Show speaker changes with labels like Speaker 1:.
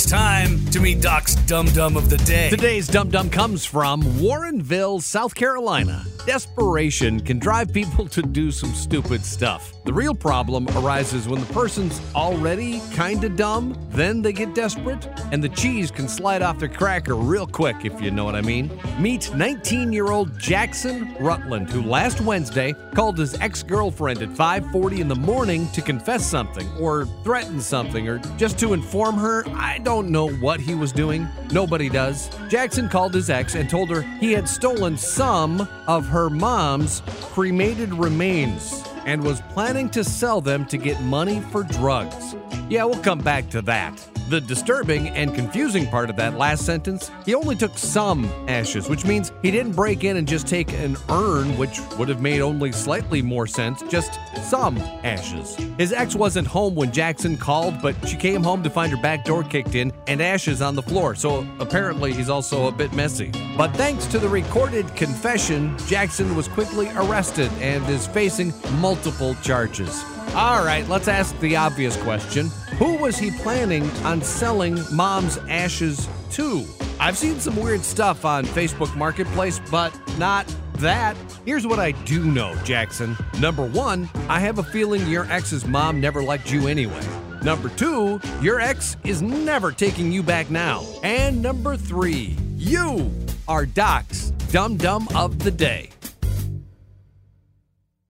Speaker 1: It's time to meet Doc's Dum Dum of the Day.
Speaker 2: Today's Dum Dum comes from Warrenville, South Carolina. Desperation can drive people to do some stupid stuff. The real problem arises when the person's already kinda dumb, then they get desperate, and the cheese can slide off their cracker real quick, if you know what I mean. Meet 19 year old Jackson Rutland, who last Wednesday called his ex girlfriend at 5:40 in the morning to confess something, or threaten something, or just to inform her. I don't know what he was doing. Nobody does. Jackson called his ex and told her he had stolen some of her mom's cremated remains and was planning to sell them to get money for drugs. Yeah, we'll come back to that. The disturbing and confusing part of that last sentence, he only took some ashes, which means he didn't break in and just take an urn, which would have made only slightly more sense, just some ashes. His ex wasn't home when Jackson called, but she came home to find her back door kicked in and ashes on the floor, so apparently he's also a bit messy. But thanks to the recorded confession, Jackson was quickly arrested and is facing multiple charges. All right, let's ask the obvious question. Who was he planning on selling mom's ashes to? I've seen some weird stuff on Facebook Marketplace, but not that. Here's what I do know, Jackson. Number one, I have a feeling your ex's mom never liked you anyway. Number two, your ex is never taking you back now. And number three, you are Doc's Dum Dum of the Day.